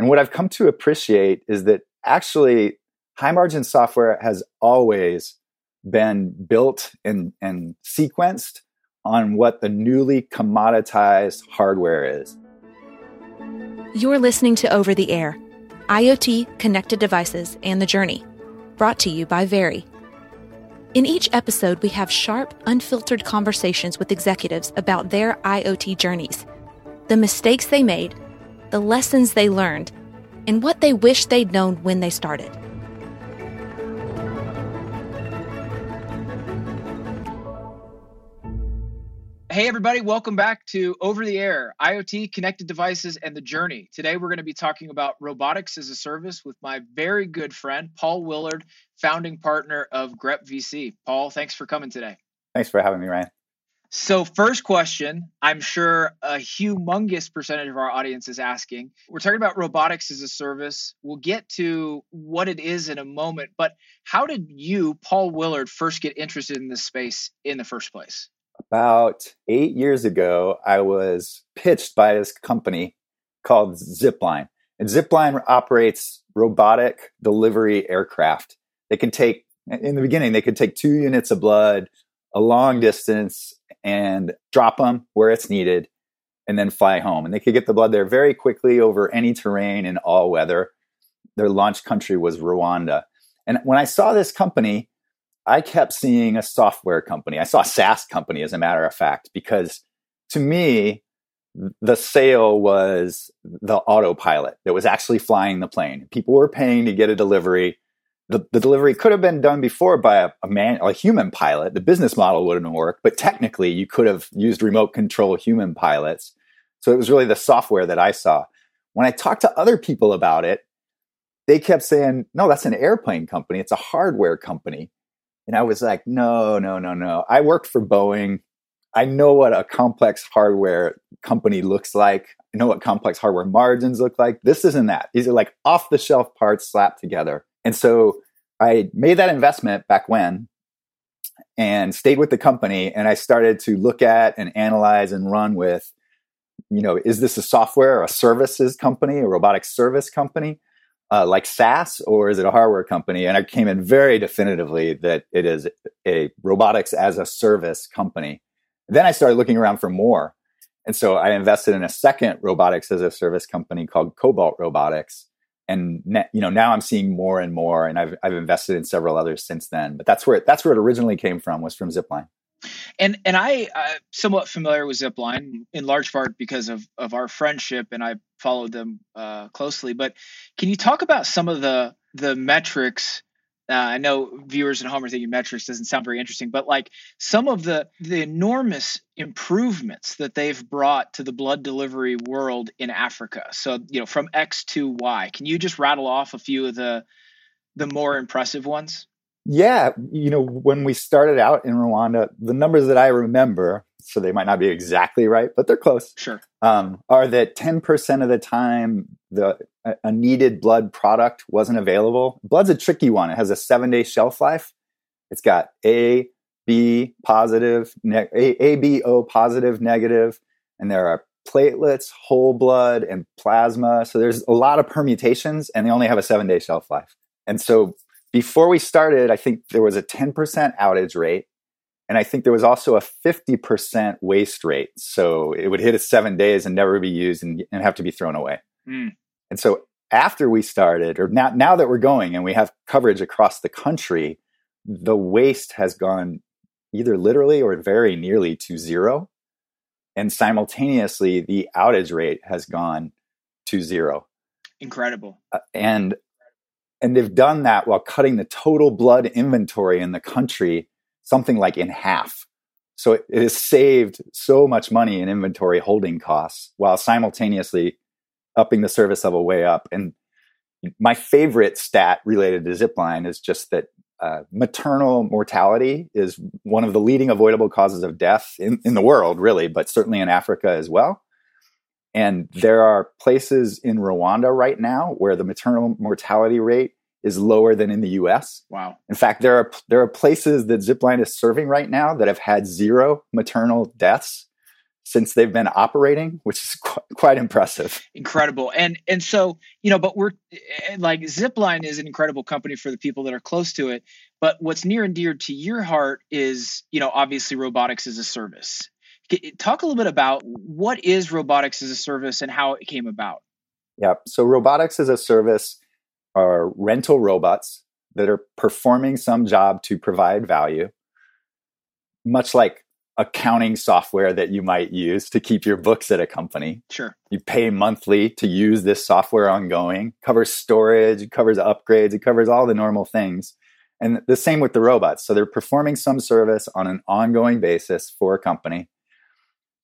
And what I've come to appreciate is that actually high margin software has always been built and, and sequenced on what the newly commoditized hardware is. You're listening to Over the Air IoT, connected devices, and the journey, brought to you by Very. In each episode, we have sharp, unfiltered conversations with executives about their IoT journeys, the mistakes they made, the lessons they learned, and what they wish they'd known when they started. Hey, everybody, welcome back to Over the Air IoT, connected devices, and the journey. Today, we're going to be talking about robotics as a service with my very good friend, Paul Willard, founding partner of Grep VC. Paul, thanks for coming today. Thanks for having me, Ryan. So, first question, I'm sure a humongous percentage of our audience is asking. We're talking about robotics as a service. We'll get to what it is in a moment, but how did you, Paul Willard, first get interested in this space in the first place? About eight years ago, I was pitched by this company called Zipline. And Zipline operates robotic delivery aircraft. They can take, in the beginning, they could take two units of blood a long distance and drop them where it's needed and then fly home. And they could get the blood there very quickly over any terrain and all weather. Their launch country was Rwanda. And when I saw this company, I kept seeing a software company. I saw a SaaS company, as a matter of fact, because to me, the sale was the autopilot that was actually flying the plane. People were paying to get a delivery. The, the delivery could have been done before by a, a man, a human pilot. The business model wouldn't work, but technically, you could have used remote control human pilots. So it was really the software that I saw. When I talked to other people about it, they kept saying, "No, that's an airplane company. It's a hardware company." And I was like, no, no, no, no. I worked for Boeing. I know what a complex hardware company looks like. I know what complex hardware margins look like. This isn't that. These are like off the shelf parts slapped together. And so I made that investment back when and stayed with the company. And I started to look at and analyze and run with, you know, is this a software or a services company, a robotic service company? uh, like SaaS or is it a hardware company? And I came in very definitively that it is a robotics as a service company. Then I started looking around for more. And so I invested in a second robotics as a service company called Cobalt Robotics. And you know now I'm seeing more and more, and I've I've invested in several others since then. But that's where that's where it originally came from was from Zipline. And and I uh, somewhat familiar with Zipline in large part because of of our friendship, and I followed them uh, closely. But can you talk about some of the the metrics? Uh, I know viewers at home are thinking metrics doesn't sound very interesting, but like some of the the enormous improvements that they've brought to the blood delivery world in Africa. So you know from X to Y. Can you just rattle off a few of the the more impressive ones? Yeah, you know, when we started out in Rwanda, the numbers that I remember, so they might not be exactly right, but they're close. Sure. Um, are that 10% of the time the a needed blood product wasn't available? Blood's a tricky one. It has a seven day shelf life. It's got A, B positive, ne- a, a, B, O positive, negative, and there are platelets, whole blood, and plasma. So there's a lot of permutations, and they only have a seven day shelf life. And so before we started, I think there was a 10% outage rate. And I think there was also a 50% waste rate. So it would hit it seven days and never be used and, and have to be thrown away. Mm. And so after we started, or now, now that we're going and we have coverage across the country, the waste has gone either literally or very nearly to zero. And simultaneously, the outage rate has gone to zero. Incredible. Uh, and and they've done that while cutting the total blood inventory in the country something like in half. So it, it has saved so much money in inventory holding costs while simultaneously upping the service level way up. And my favorite stat related to Zipline is just that uh, maternal mortality is one of the leading avoidable causes of death in, in the world, really, but certainly in Africa as well. And there are places in Rwanda right now where the maternal mortality rate is lower than in the US. Wow. In fact, there are there are places that Zipline is serving right now that have had zero maternal deaths since they've been operating, which is qu- quite impressive. Incredible. And and so, you know, but we're like Zipline is an incredible company for the people that are close to it. But what's near and dear to your heart is, you know, obviously robotics as a service. Talk a little bit about what is robotics as a service and how it came about. Yeah. So robotics as a service are rental robots that are performing some job to provide value, much like accounting software that you might use to keep your books at a company. Sure. You pay monthly to use this software ongoing, covers storage, it covers upgrades, it covers all the normal things. And the same with the robots. So they're performing some service on an ongoing basis for a company.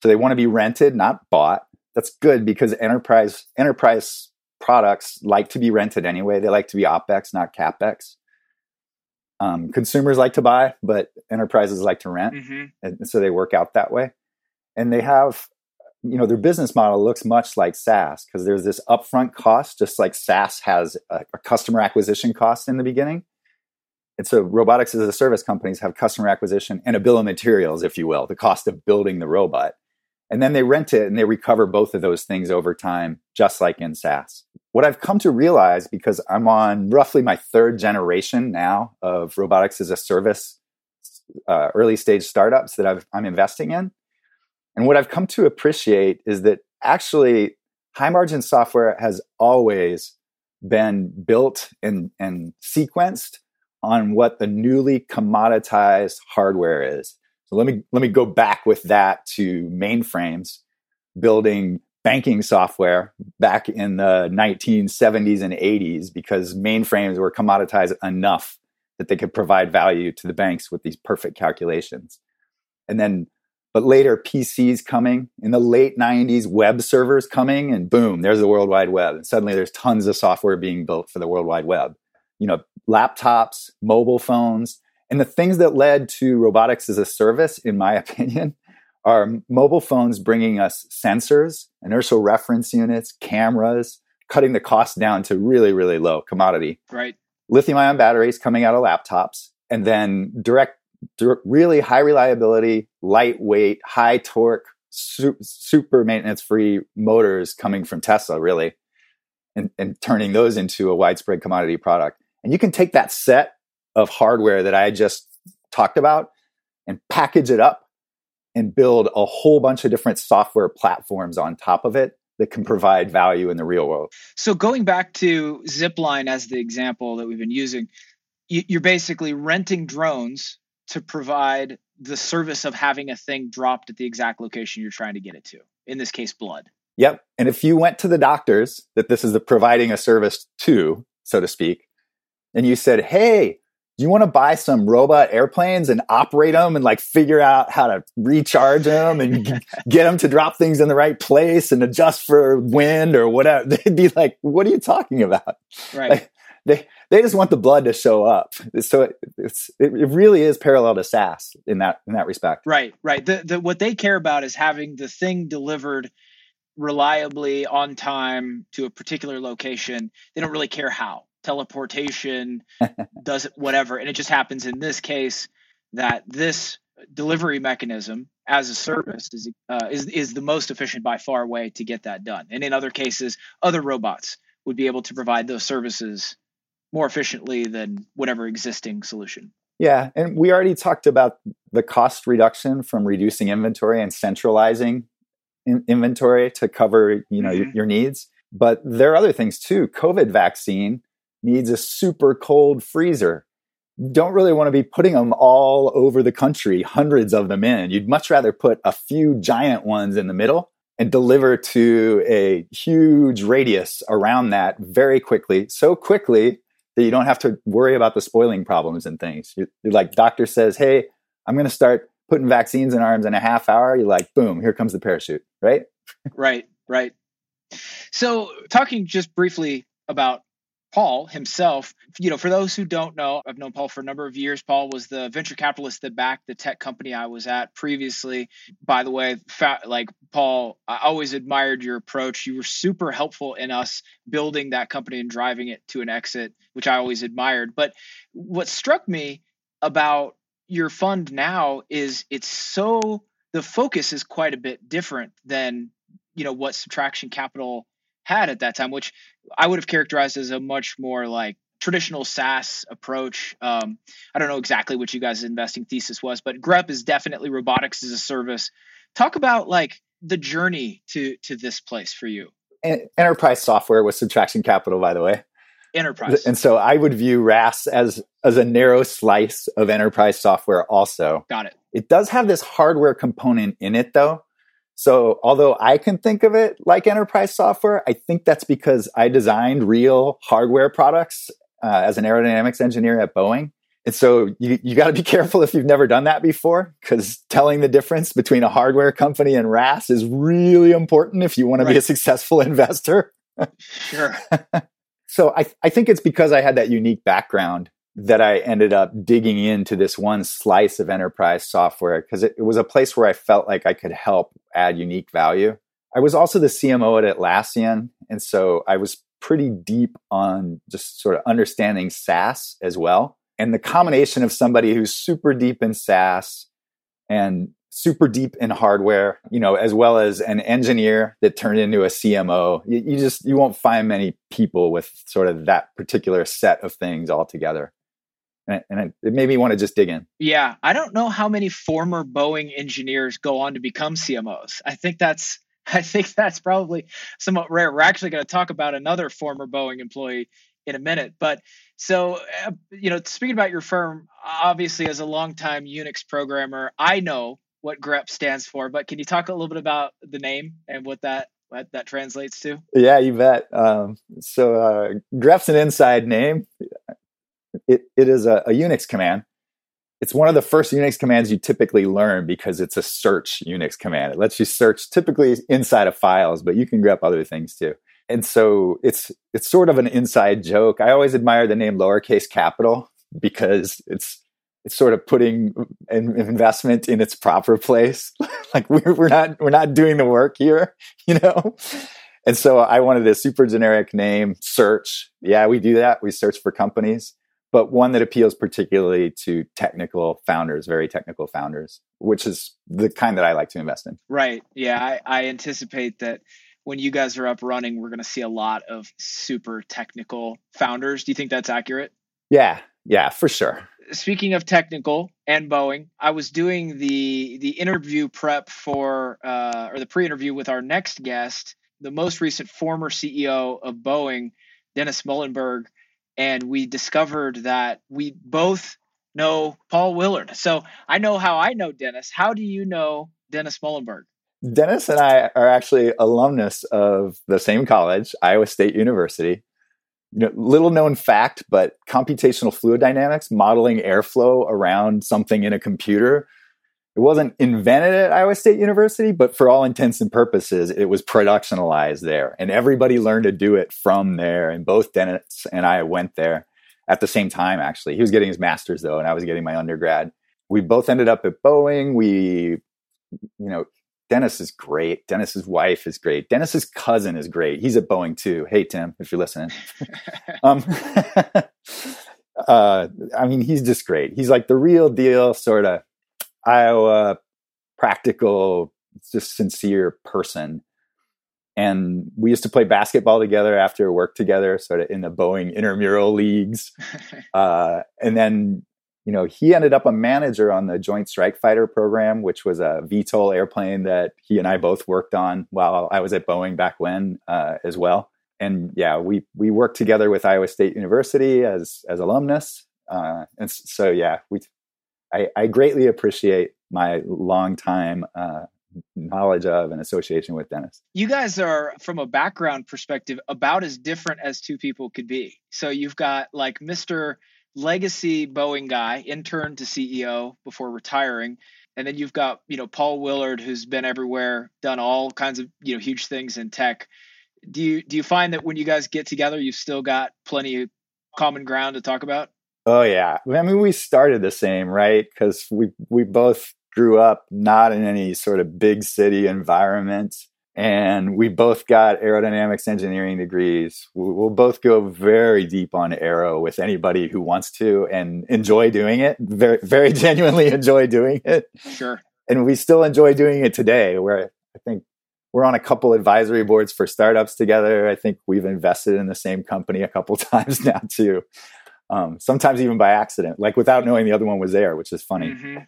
So they want to be rented, not bought. That's good because enterprise enterprise products like to be rented anyway. They like to be OPEX, not CAPEX um, consumers like to buy, but enterprises like to rent. Mm-hmm. And so they work out that way. And they have, you know, their business model looks much like SaaS because there's this upfront cost, just like SaaS has a, a, customer acquisition cost in the beginning. And so robotics as a service companies have customer acquisition and a bill of materials, if you will, the cost of building the robot. And then they rent it and they recover both of those things over time, just like in SaaS what I've come to realize, because I'm on roughly my third generation now of robotics as a service, uh, early stage startups that i am investing in. And what I've come to appreciate is that actually high margin software has always been built and, and sequenced on what the newly commoditized hardware is. So let me let me go back with that to mainframes building banking software back in the 1970s and 80s because mainframes were commoditized enough that they could provide value to the banks with these perfect calculations. And then, but later PCs coming in the late 90s, web servers coming, and boom, there's the World Wide Web. And suddenly there's tons of software being built for the World Wide Web. You know, laptops, mobile phones, and the things that led to robotics as a service, in my opinion, are mobile phones bringing us sensors, inertial reference units, cameras, cutting the cost down to really, really low commodity. Right. Lithium ion batteries coming out of laptops, and then direct, direct really high reliability, lightweight, high torque, su- super maintenance free motors coming from Tesla, really, and, and turning those into a widespread commodity product. And you can take that set of hardware that I just talked about and package it up and build a whole bunch of different software platforms on top of it that can provide value in the real world. So going back to Zipline as the example that we've been using, you're basically renting drones to provide the service of having a thing dropped at the exact location you're trying to get it to. In this case, blood. Yep. And if you went to the doctors that this is the providing a service to, so to speak, and you said, "Hey, you want to buy some robot airplanes and operate them and like figure out how to recharge them and get them to drop things in the right place and adjust for wind or whatever? They'd be like what are you talking about? Right. Like, they they just want the blood to show up. So it, it's it really is parallel to SaaS in that in that respect. Right right. The, the what they care about is having the thing delivered reliably on time to a particular location. They don't really care how teleportation, does it whatever. And it just happens in this case that this delivery mechanism as a service is, uh, is is the most efficient by far way to get that done. And in other cases, other robots would be able to provide those services more efficiently than whatever existing solution. Yeah, and we already talked about the cost reduction from reducing inventory and centralizing in- inventory to cover, you know, mm-hmm. your, your needs. But there are other things too. COVID vaccine needs a super cold freezer. Don't really want to be putting them all over the country, hundreds of them in. You'd much rather put a few giant ones in the middle and deliver to a huge radius around that very quickly, so quickly that you don't have to worry about the spoiling problems and things. You're, you're like, doctor says, hey, I'm going to start putting vaccines in arms in a half hour. You're like, boom, here comes the parachute, right? right, right. So, talking just briefly about Paul himself, you know, for those who don't know, I've known Paul for a number of years. Paul was the venture capitalist that backed the tech company I was at previously. By the way, like Paul, I always admired your approach. You were super helpful in us building that company and driving it to an exit, which I always admired. But what struck me about your fund now is it's so the focus is quite a bit different than you know what subtraction capital had at that time which i would have characterized as a much more like traditional SaaS approach. Um, I don't know exactly what you guys' investing thesis was, but GREP is definitely robotics as a service. Talk about like the journey to to this place for you. Enterprise software with subtraction capital, by the way. Enterprise. And so I would view RaaS as as a narrow slice of enterprise software also. Got it. It does have this hardware component in it though. So although I can think of it like enterprise software, I think that's because I designed real hardware products uh, as an aerodynamics engineer at Boeing. And so you, you got to be careful if you've never done that before, because telling the difference between a hardware company and RaaS is really important if you want right. to be a successful investor. sure. so I, I think it's because I had that unique background that I ended up digging into this one slice of enterprise software because it, it was a place where I felt like I could help add unique value. I was also the CMO at Atlassian. And so I was pretty deep on just sort of understanding SaaS as well. And the combination of somebody who's super deep in SaaS and super deep in hardware, you know, as well as an engineer that turned into a CMO, you, you just you won't find many people with sort of that particular set of things all together. And, and it made me want to just dig in. Yeah, I don't know how many former Boeing engineers go on to become CMOs. I think that's I think that's probably somewhat rare. We're actually going to talk about another former Boeing employee in a minute. But so, uh, you know, speaking about your firm, obviously, as a longtime Unix programmer, I know what GREP stands for. But can you talk a little bit about the name and what that what that translates to? Yeah, you bet. Um, so, uh, GREP's an inside name. It, it is a, a Unix command it's one of the first Unix commands you typically learn because it's a search Unix command. It lets you search typically inside of files, but you can grep other things too. And so it's it's sort of an inside joke. I always admire the name lowercase capital because it's it's sort of putting an investment in its proper place. like we're, we're not we're not doing the work here, you know. And so I wanted a super generic name, search. Yeah, we do that. We search for companies but one that appeals particularly to technical founders, very technical founders, which is the kind that I like to invest in. Right. Yeah. I, I anticipate that when you guys are up running, we're going to see a lot of super technical founders. Do you think that's accurate? Yeah. Yeah, for sure. Speaking of technical and Boeing, I was doing the the interview prep for uh, or the pre-interview with our next guest, the most recent former CEO of Boeing, Dennis Muilenburg and we discovered that we both know Paul Willard. So I know how I know Dennis. How do you know Dennis Muilenburg? Dennis and I are actually alumnus of the same college, Iowa State University. You know, little known fact, but computational fluid dynamics, modeling airflow around something in a computer, it wasn't invented at Iowa State University, but for all intents and purposes, it was productionalized there. And everybody learned to do it from there. And both Dennis and I went there at the same time, actually. He was getting his master's, though, and I was getting my undergrad. We both ended up at Boeing. We, you know, Dennis is great. Dennis's wife is great. Dennis's cousin is great. He's at Boeing too. Hey, Tim, if you're listening. um, uh, I mean, he's just great. He's like the real deal, sort of Iowa practical, just sincere person. And we used to play basketball together after work together, sort of in the Boeing intramural leagues. uh, and then, you know, he ended up a manager on the Joint Strike Fighter program, which was a VTOL airplane that he and I both worked on while I was at Boeing back when uh, as well. And yeah, we we worked together with Iowa State University as as alumnus. Uh, and so yeah, we I, I greatly appreciate my long time uh, knowledge of and association with Dennis. You guys are, from a background perspective, about as different as two people could be. So you've got like Mr. Legacy Boeing guy, intern to CEO before retiring. And then you've got, you know, Paul Willard, who's been everywhere, done all kinds of, you know, huge things in tech. Do you do you find that when you guys get together, you've still got plenty of common ground to talk about? Oh yeah. I mean, we started the same, right? Because we we both grew up not in any sort of big city environment, and we both got aerodynamics engineering degrees. We'll both go very deep on aero with anybody who wants to and enjoy doing it. Very very genuinely enjoy doing it. Sure. and we still enjoy doing it today. Where I think we're on a couple advisory boards for startups together. I think we've invested in the same company a couple times now too. Um, sometimes even by accident, like without knowing the other one was there, which is funny. Mm-hmm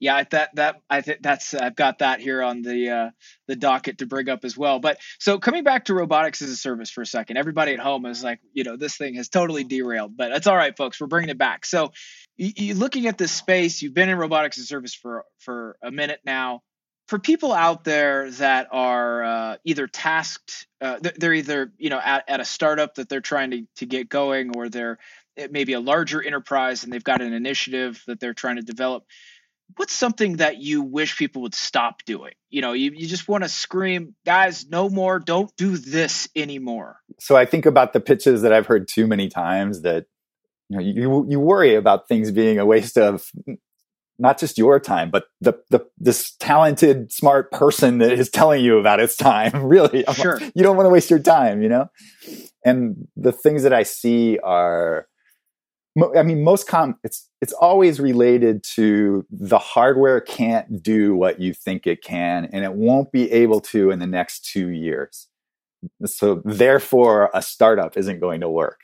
yeah, that that I think that's I've got that here on the uh, the docket to bring up as well. But so coming back to robotics as a service for a second, everybody at home is like, you know, this thing has totally derailed, but that's all right, folks. We're bringing it back. So you, you looking at this space, you've been in robotics as a service for for a minute now. For people out there that are uh, either tasked, uh, they're either you know at, at a startup that they're trying to to get going, or they're Uh, maybe a larger enterprise and they've got an initiative that they're trying to develop what's something that you wish people would stop doing? You know, you, you just want to scream, guys, no more, don't do this anymore. So I think about the pitches that I've heard too many times that you know you you worry about things being a waste of not just your time, but the the this talented, smart person that is telling you about its time. Really, sure. you don't want to waste your time, you know. And the things that I see are I mean, most com it's it's always related to the hardware can't do what you think it can, and it won't be able to in the next two years. So therefore, a startup isn't going to work.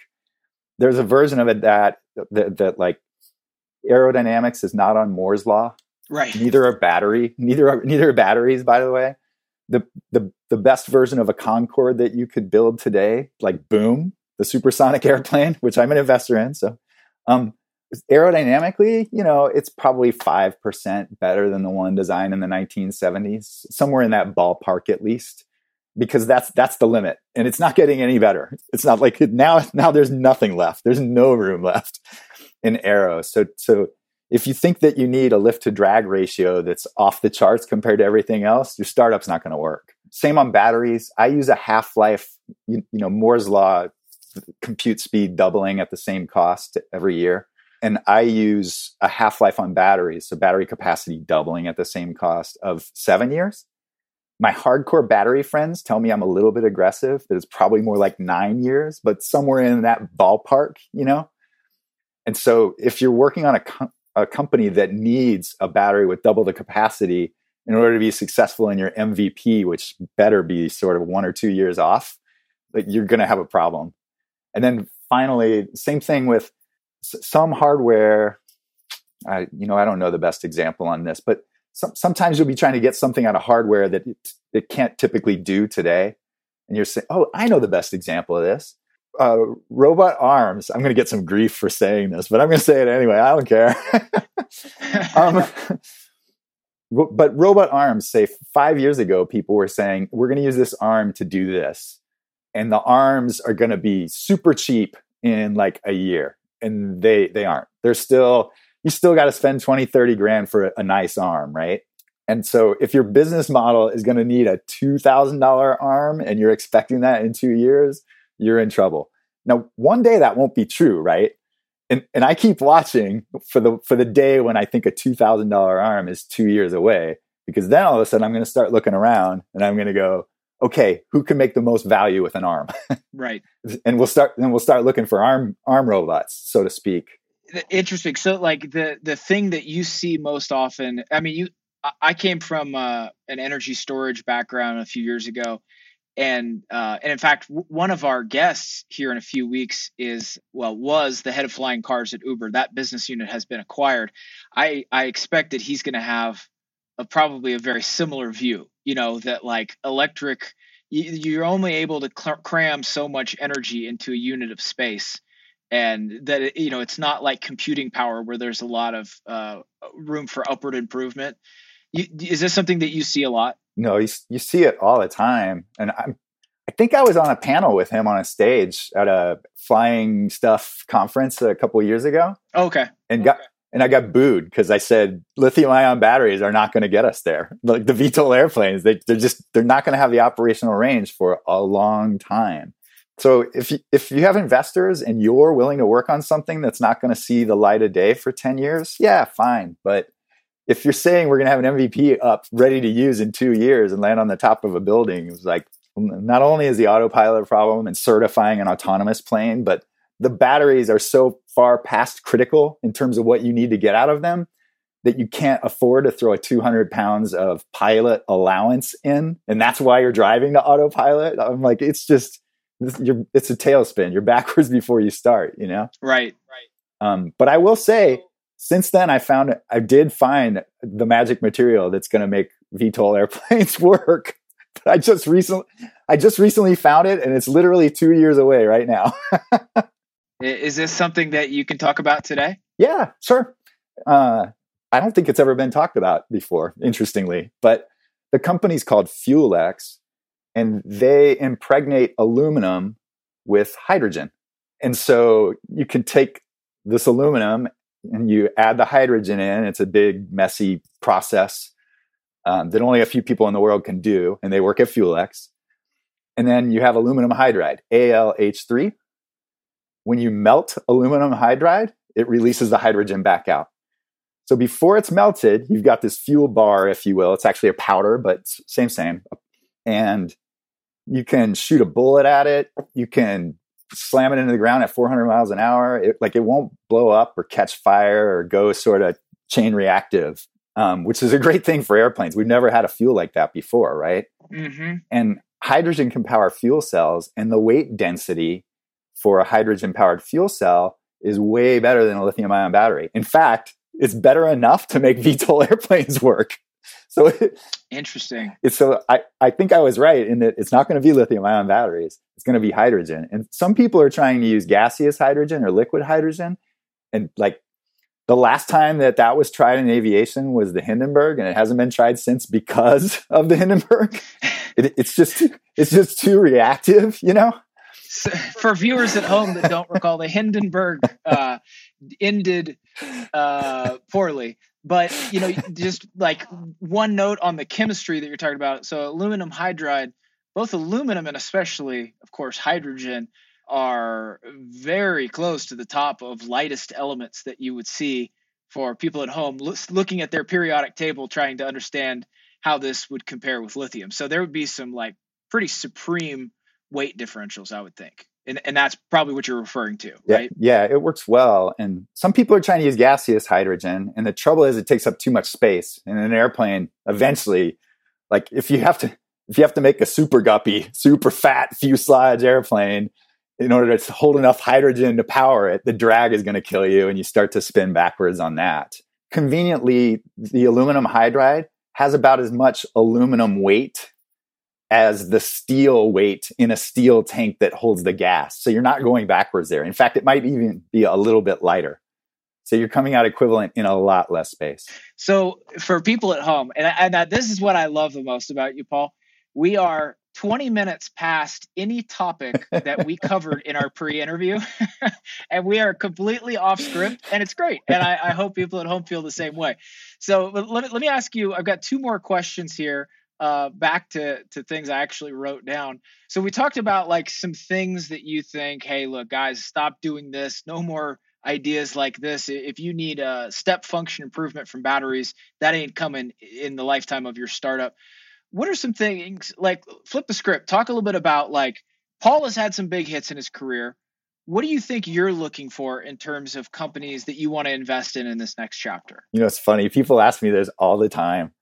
There's a version of it that that, that like aerodynamics is not on Moore's law. Right. Neither are battery. Neither are neither are batteries. By the way, the the the best version of a Concorde that you could build today, like Boom, the supersonic airplane, which I'm an investor in, so um, aerodynamically, you know, it's probably 5% better than the one designed in the 1970s, somewhere in that ballpark at least, because that's, that's the limit and it's not getting any better. It's not like now, now there's nothing left. There's no room left in aero. So, so if you think that you need a lift to drag ratio that's off the charts compared to everything else, your startup's not going to work. Same on batteries. I use a half life, you, you know, Moore's law compute speed doubling at the same cost every year. And I use a half life on batteries, so battery capacity doubling at the same cost of seven years. My hardcore battery friends tell me I'm a little bit aggressive, that it's probably more like nine years, but somewhere in that ballpark, you know? And so if you're working on a, com- a company that needs a battery with double the capacity in order to be successful in your MVP, which better be sort of one or two years off, like you're going to have a problem. And then finally, same thing with some hardware. I, you know, I don't know the best example on this, but some, sometimes you'll be trying to get something out of hardware that it, it, can't typically do today. And you're saying, oh, I know the best example of this. Uh, robot arms. I'm going to get some grief for saying this, but I'm going to say it anyway. I don't care. um, but robot arms, say five years ago, people were saying, we're going to use this arm to do this and the arms are going to be super cheap in like a year and they they aren't. They're still you still got to spend 20 30 grand for a, a nice arm right? And so if your business model is going to need a $2000 arm and you're expecting that in two years you're in trouble. Now one day that won't be true right? And, and i keep watching for the for the day when i think a $2000 arm is two years away because then all of a sudden i'm going to start looking around and i'm going to go okay, who can make the most value with an arm? right. And we'll start and we'll start looking for arm arm robots, so to speak. Interesting. So like the the thing that you see most often, I mean, you I came from uh, an energy storage background a few years ago, and uh, and in fact, w- one of our guests here in a few weeks is well was the head of flying cars at Uber. That business unit has been acquired. I I expect that he's going to have a, probably a very similar view you know that like electric you're only able to cram so much energy into a unit of space and that it, you know it's not like computing power where there's a lot of uh, room for upward improvement you, is this something that you see a lot no you, you see it all the time and i'm I think I was on a panel with him on a stage at a flying stuff conference a couple years ago. okay. And got and I got booed because I said lithium ion batteries are not going to get us there. Like the VTOL airplanes, they, they're just they're not going to have the operational range for a long time. So if you, if you have investors and you're willing to work on something that's not going to see the light of day for 10 years, yeah, fine. But if you're saying we're going to have an MVP up ready to use in 2 years and land on the top of a building, it's like not only is the autopilot problem and certifying an autonomous plane, but the batteries are so far past critical in terms of what you need to get out of them that you can't afford to throw a 200 pounds of pilot allowance in. And that's why you're driving to autopilot? I'm like it's just you're, it's a tailspin. You're backwards before you start you know? Right. Right um, but i will say since then i found i did find the magic material that's going to make VTOL airplanes work. I just recently i just recently found it and it's literally two years away right now is this something that you can talk about today yeah sure uh, I don't think it's ever been talked about before, interestingly. But the company's called FuelX, and they impregnate aluminum with hydrogen. And so you can take this aluminum and you add the hydrogen in. It's a big, messy process um, that only a few people in the world can do, and they work at FuelX. And then you have aluminum hydride, ALH3. When you melt aluminum hydride, it releases the hydrogen back out. So before it's melted, you've got this fuel bar, if you will. It's actually a powder, but same, same. And you can shoot a bullet at it. You can slam it into the ground at 400 miles an hour. It, like it won't blow up or catch fire or go sort of chain reactive, um, which is a great thing for airplanes. We've never had a fuel like that before, right? Mm-hmm. And hydrogen can power fuel cells, and the weight density for a hydrogen powered fuel cell is way better than a lithium ion battery. In fact, it's better enough to make VTOL airplanes work. So it, interesting. It's so I, I think I was right in that it's not going to be lithium ion batteries. It's going to be hydrogen. And some people are trying to use gaseous hydrogen or liquid hydrogen. And like the last time that that was tried in aviation was the Hindenburg, and it hasn't been tried since because of the Hindenburg. It, it's just it's just too reactive, you know. For viewers at home that don't recall, the Hindenburg uh, ended uh, poorly. But you know, just like one note on the chemistry that you're talking about. So aluminum hydride, both aluminum and especially, of course, hydrogen are very close to the top of lightest elements that you would see for people at home looking at their periodic table trying to understand how this would compare with lithium. So there would be some like pretty supreme weight differentials, I would think. And, and that's probably what you're referring to right? yeah, yeah it works well. And some people are trying to use gaseous hydrogen and the trouble is it takes up too much space in an airplane eventually. Like if you have to if you have to make a super guppy super fat fuselage airplane in order to hold enough hydrogen to power it the drag is going to kill you and you start to spin backwards on that. Conveniently the aluminum hydride has about as much aluminum weight as the steel weight in a steel tank that holds the gas. So you're not going backwards there. In fact, it might even be a little bit lighter. So you're coming out equivalent in a lot less space. So for people at home, and, and this is what I love the most about you, Paul, we are 20 minutes past any topic that we covered in our pre-interview and we are completely off script and it's great and I, I, hope people at home feel the same way so let me, let me ask you i've got two more questions here uh, back to to things I actually wrote down. So we talked about like some things that you think, hey, look, guys, stop doing this. No more ideas like this. If you need a step function improvement from batteries, that ain't coming in the lifetime of your startup. What are some things like flip the script? Talk a little bit about like Paul has had some big hits in his career. What do you think you're looking for in terms of companies that you want to invest in in this next chapter? You know, it's funny. People ask me this all the time.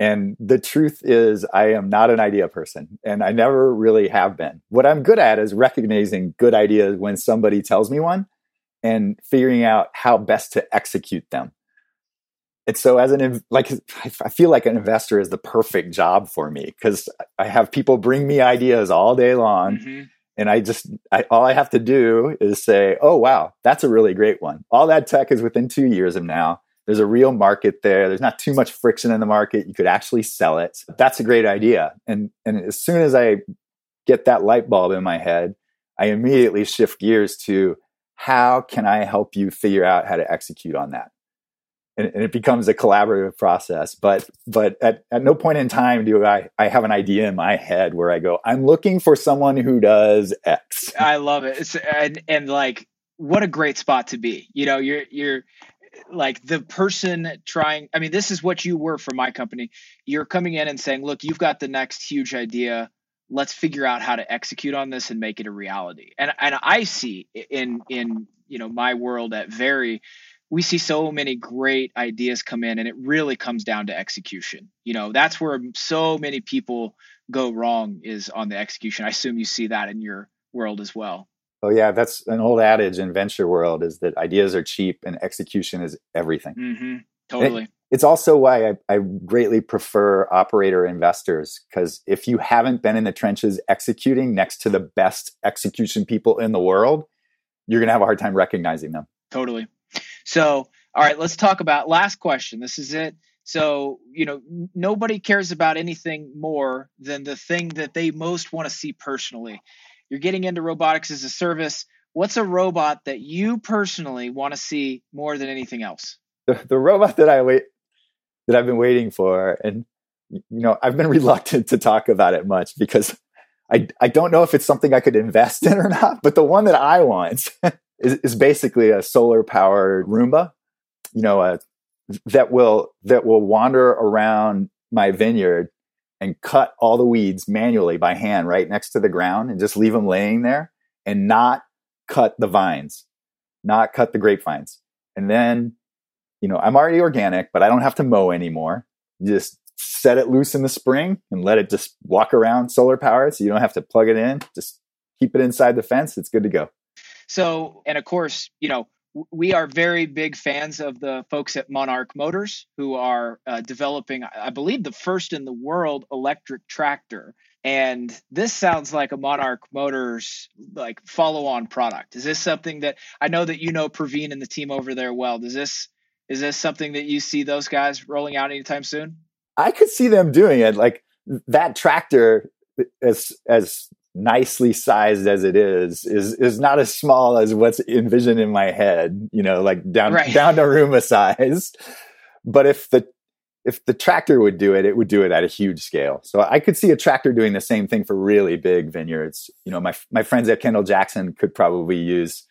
And the truth is, I am not an idea person, and I never really have been. What I'm good at is recognizing good ideas when somebody tells me one and figuring out how best to execute them. And so, as an like, I feel like an investor is the perfect job for me because I have people bring me ideas all day long, mm-hmm. and I just I, all I have to do is say, "Oh, wow, that's a really great one." All that tech is within two years of now there's a real market there. There's not too much friction in the market. You could actually sell it. That's a great idea. And and as soon as I get that light bulb in my head, I immediately shift gears to how can I help you figure out how to execute on that? And, and it becomes a collaborative process. But but at, at no point in time do I, I have an idea in my head where I go, I'm looking for someone who does X. I love it. It's and and like what a great spot to be. You know, you're you're like the person trying i mean this is what you were for my company. You're coming in and saying look you've got the next huge idea. Let's figure out how to execute on this and make it a reality. And and i see in in you know my world at very we see so many great ideas come in and it really comes down to execution. You know that's where so many people go wrong is on the execution. I assume you see that in your world as well oh yeah that's an old adage in venture world is that ideas are cheap and execution is everything mm-hmm. totally it, it's also why I, I greatly prefer operator investors because if you haven't been in the trenches executing next to the best execution people in the world you're going to have a hard time recognizing them totally so, all right, let's talk about last question. This is it. So, you know, nobody cares about anything more than the thing that they most want to see personally. You're getting into robotics as a service. What's a robot that you personally want to see more than anything else? The, the robot that I wait that I've been waiting for, and you know, I've been reluctant to talk about it much because I I don't know if it's something I could invest in or not. But the one that I want is, is basically a solar powered Roomba, you know, uh, that will that will wander around my vineyard and cut all the weeds manually by hand right next to the ground and just leave them laying there and not cut the vines, not cut the grapevines. And then, you know, I'm already organic, but I don't have to mow anymore. You just set it loose in the spring and let it just walk around solar powered. So you don't have to plug it in. Just keep it inside the fence. It's good to go. So, and of course, you know, we are very big fans of the folks at Monarch Motors who are uh, developing, I believe, the first in the world electric tractor. And this sounds like a Monarch Motors like follow-on product. Is this something that I know that you know Praveen and the team over there well? Does this is this something that you see those guys rolling out anytime soon? I could see them doing it. Like that tractor, as as nicely sized as it is is is not as small as what's envisioned in my head you know like down right. down to Roomba size but if the if the tractor would do it it would do it at a huge scale so i could see a tractor doing the same thing for really big vineyards you know my my friends at kendall jackson could probably use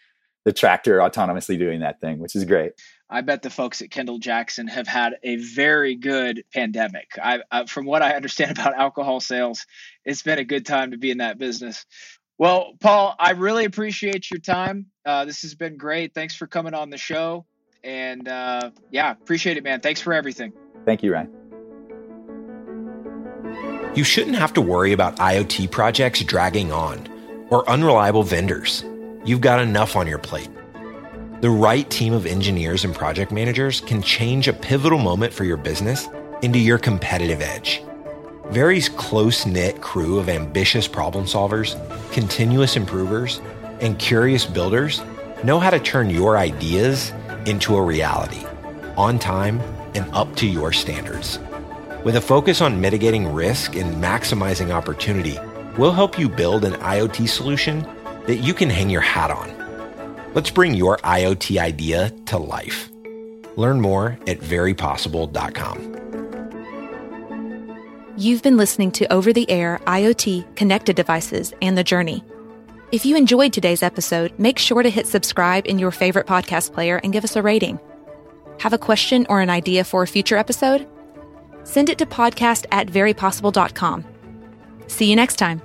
the tractor autonomously doing that thing which is great I bet the folks at Kendall Jackson have had a very good pandemic. I, I, from what I understand about alcohol sales, it's been a good time to be in that business. Well, Paul, I really appreciate your time. Uh, this has been great. Thanks for coming on the show. And uh, yeah, appreciate it, man. Thanks for everything. Thank you, Ryan. You shouldn't have to worry about IoT projects dragging on or unreliable vendors. You've got enough on your plate. The right team of engineers and project managers can change a pivotal moment for your business into your competitive edge. Very's close knit crew of ambitious problem solvers, continuous improvers, and curious builders know how to turn your ideas into a reality on time and up to your standards. With a focus on mitigating risk and maximizing opportunity, we'll help you build an IoT solution that you can hang your hat on Let's bring your IoT idea to life. Learn more at verypossible.com. You've been listening to Over the Air IoT Connected Devices and the Journey. If you enjoyed today's episode, make sure to hit subscribe in your favorite podcast player and give us a rating. Have a question or an idea for a future episode? Send it to podcast at verypossible.com. See you next time.